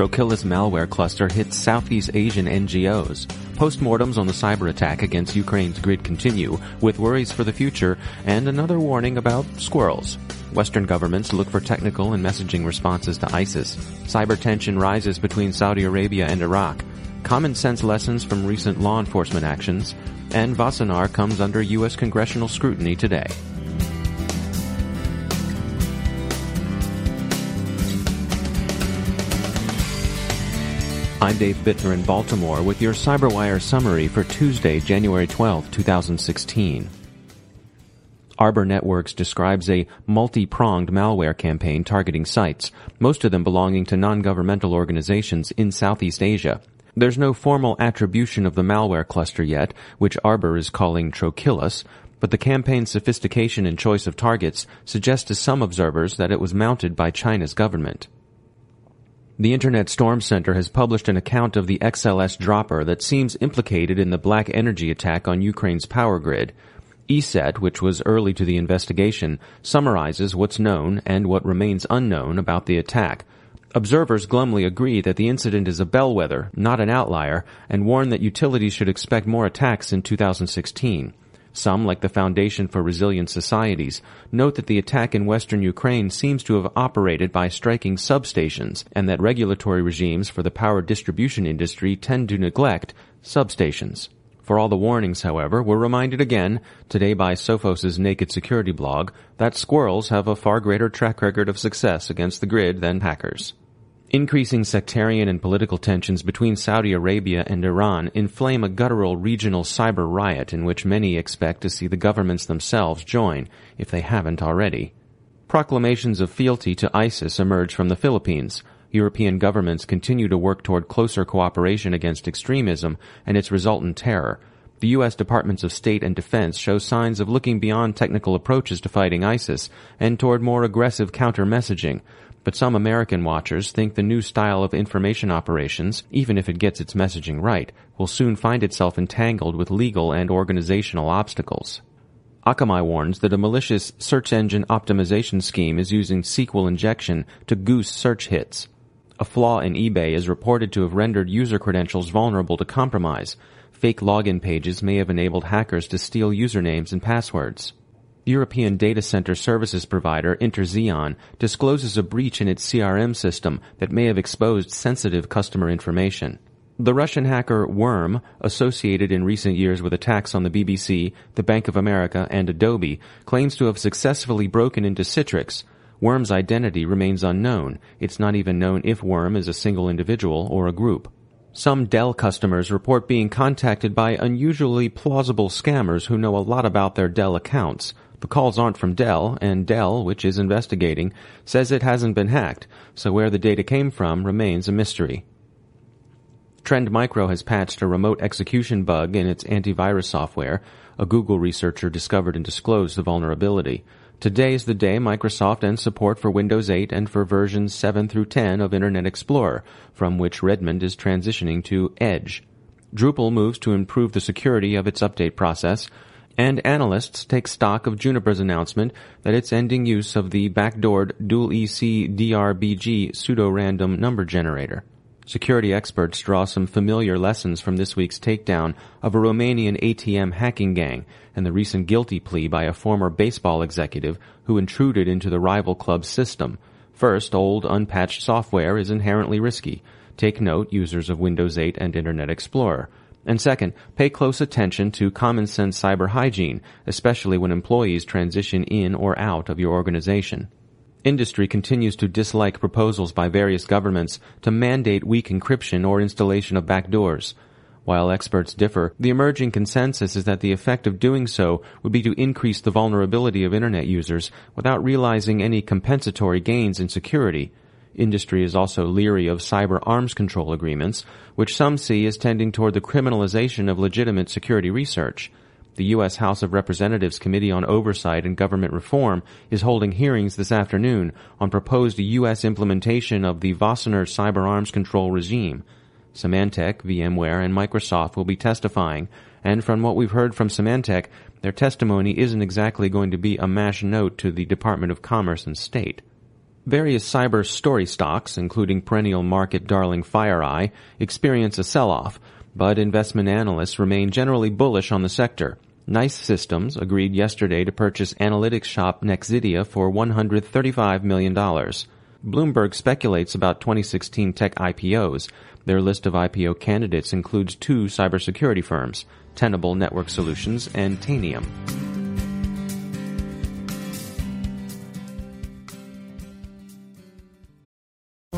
Trochilus malware cluster hits Southeast Asian NGOs. Postmortems on the cyber attack against Ukraine's grid continue, with worries for the future and another warning about squirrels. Western governments look for technical and messaging responses to ISIS. Cyber tension rises between Saudi Arabia and Iraq. Common sense lessons from recent law enforcement actions. And Wassenaar comes under U.S. congressional scrutiny today. I'm Dave Bittner in Baltimore with your CyberWire summary for Tuesday, January 12, 2016. Arbor Networks describes a multi-pronged malware campaign targeting sites, most of them belonging to non-governmental organizations in Southeast Asia. There's no formal attribution of the malware cluster yet, which Arbor is calling Trochilus, but the campaign's sophistication and choice of targets suggest to some observers that it was mounted by China's government. The Internet Storm Center has published an account of the XLS dropper that seems implicated in the BlackEnergy attack on Ukraine's power grid. ESET, which was early to the investigation, summarizes what's known and what remains unknown about the attack. Observers glumly agree that the incident is a bellwether, not an outlier, and warn that utilities should expect more attacks in 2016. Some, like the Foundation for Resilient Societies, note that the attack in western Ukraine seems to have operated by striking substations and that regulatory regimes for the power distribution industry tend to neglect substations. For all the warnings, however, we're reminded again, today by Sophos' Naked Security blog, that squirrels have a far greater track record of success against the grid than hackers. Increasing sectarian and political tensions between Saudi Arabia and Iran inflame a guttural regional cyber riot in which many expect to see the governments themselves join, if they haven't already. Proclamations of fealty to ISIS emerge from the Philippines. European governments continue to work toward closer cooperation against extremism and its resultant terror. The U.S. Departments of State and Defense show signs of looking beyond technical approaches to fighting ISIS and toward more aggressive counter-messaging, but some American watchers think the new style of information operations, even if it gets its messaging right, will soon find itself entangled with legal and organizational obstacles. Akamai warns that a malicious search engine optimization scheme is using SQL injection to goose search hits. A flaw in eBay is reported to have rendered user credentials vulnerable to compromise. Fake login pages may have enabled hackers to steal usernames and passwords. European data center services provider Interxion discloses a breach in its CRM system that may have exposed sensitive customer information. The Russian hacker Worm, associated in recent years with attacks on the BBC, the Bank of America, and Adobe, claims to have successfully broken into Citrix. Worm's identity remains unknown. It's not even known if Worm is a single individual or a group. Some Dell customers report being contacted by unusually plausible scammers who know a lot about their Dell accounts. The calls aren't from Dell, and Dell, which is investigating, says it hasn't been hacked, so where the data came from remains a mystery. Trend Micro has patched a remote execution bug in its antivirus software. A Google researcher discovered and disclosed the vulnerability. Today is the day Microsoft ends support for Windows 8 and for versions 7 through 10 of Internet Explorer, from which Redmond is transitioning to Edge. Drupal moves to improve the security of its update process and analysts take stock of Juniper's announcement that it's ending use of the backdoored dual EC DRBG pseudo-random number generator. Security experts draw some familiar lessons from this week's takedown of a Romanian ATM hacking gang and the recent guilty plea by a former baseball executive who intruded into the rival club's system. First, old unpatched software is inherently risky. Take note, users of Windows 8 and Internet Explorer. And second, pay close attention to common sense cyber hygiene, especially when employees transition in or out of your organization. Industry continues to dislike proposals by various governments to mandate weak encryption or installation of backdoors. While experts differ, the emerging consensus is that the effect of doing so would be to increase the vulnerability of Internet users without realizing any compensatory gains in security. Industry is also leery of cyber arms control agreements, which some see as tending toward the criminalization of legitimate security research. The U.S. House of Representatives Committee on Oversight and Government Reform is holding hearings this afternoon on proposed U.S. implementation of the Wassenaar cyber arms control regime. Symantec, VMware, and Microsoft will be testifying, and from what we've heard from Symantec, their testimony isn't exactly going to be a mash note to the Department of Commerce and State. Various cyber story stocks, including perennial market darling FireEye, experience a sell-off, but investment analysts remain generally bullish on the sector. NICE Systems agreed yesterday to purchase analytics shop Nexidia for $135 million. Bloomberg speculates about 2016 tech IPOs. Their list of IPO candidates includes two cybersecurity firms, Tenable Network Solutions and Tanium.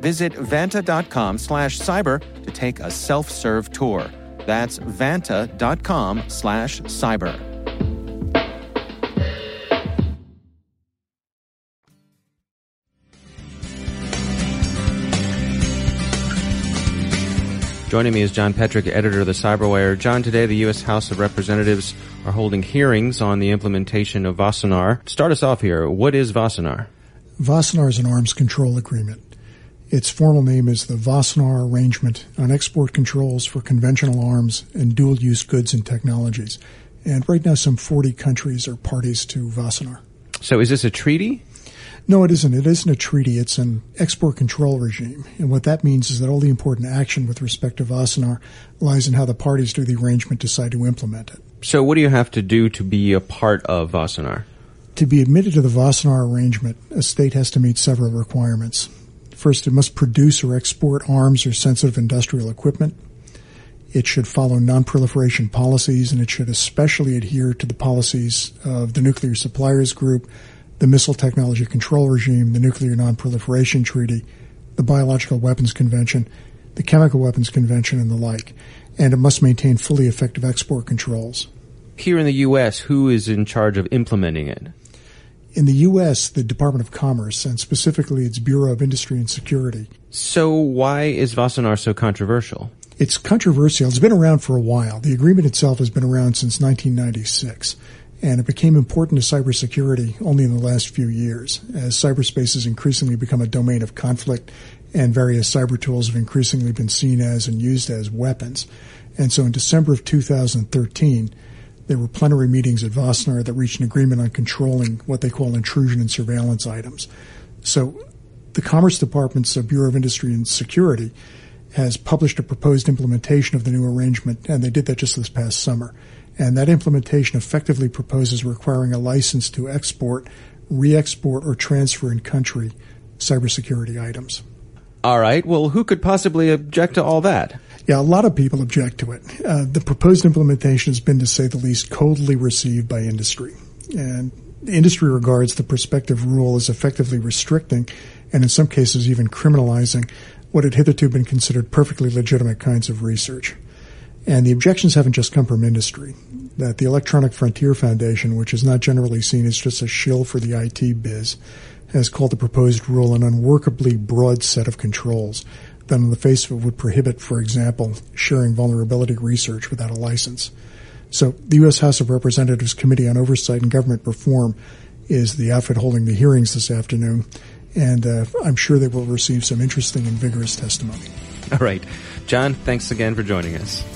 Visit vanta.com slash cyber to take a self serve tour. That's vanta.com slash cyber. Joining me is John Petrik, editor of the Cyberwire. John, today the U.S. House of Representatives are holding hearings on the implementation of Wassenaar. Start us off here. What is Wassenaar? Wassenaar is an arms control agreement. Its formal name is the Wassenaar Arrangement on Export Controls for Conventional Arms and Dual Use Goods and Technologies. And right now, some 40 countries are parties to Wassenaar. So, is this a treaty? No, it isn't. It isn't a treaty. It's an export control regime. And what that means is that all the important action with respect to Wassenaar lies in how the parties to the arrangement decide to implement it. So, what do you have to do to be a part of Wassenaar? To be admitted to the Wassenaar arrangement, a state has to meet several requirements. First, it must produce or export arms or sensitive industrial equipment. It should follow non-proliferation policies, and it should especially adhere to the policies of the Nuclear Suppliers Group, the Missile Technology Control Regime, the Nuclear Non-Proliferation Treaty, the Biological Weapons Convention, the Chemical Weapons Convention, and the like. And it must maintain fully effective export controls. Here in the U.S., who is in charge of implementing it? In the U.S., the Department of Commerce, and specifically its Bureau of Industry and Security. So, why is Wassenaar so controversial? It's controversial. It's been around for a while. The agreement itself has been around since 1996, and it became important to cybersecurity only in the last few years, as cyberspace has increasingly become a domain of conflict, and various cyber tools have increasingly been seen as and used as weapons. And so in December of 2013, there were plenary meetings at Wassenaar that reached an agreement on controlling what they call intrusion and surveillance items. So the Commerce Department's uh, Bureau of Industry and Security has published a proposed implementation of the new arrangement, and they did that just this past summer. And that implementation effectively proposes requiring a license to export, re export, or transfer in country cybersecurity items. All right. Well, who could possibly object to all that? Yeah, a lot of people object to it. Uh, the proposed implementation has been, to say the least, coldly received by industry. And industry regards the prospective rule as effectively restricting and in some cases even criminalizing what had hitherto been considered perfectly legitimate kinds of research. And the objections haven't just come from industry. That the Electronic Frontier Foundation, which is not generally seen as just a shill for the IT biz, has called the proposed rule an unworkably broad set of controls that on the face of it would prohibit, for example, sharing vulnerability research without a license. So the U.S. House of Representatives Committee on Oversight and Government Reform is the outfit holding the hearings this afternoon, and uh, I'm sure they will receive some interesting and vigorous testimony. All right. John, thanks again for joining us.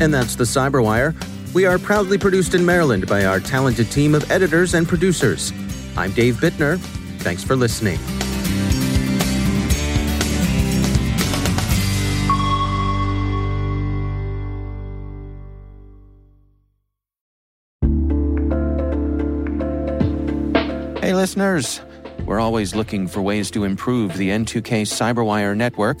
And that's the Cyberwire. We are proudly produced in Maryland by our talented team of editors and producers. I'm Dave Bittner. Thanks for listening. Hey, listeners. We're always looking for ways to improve the N2K Cyberwire network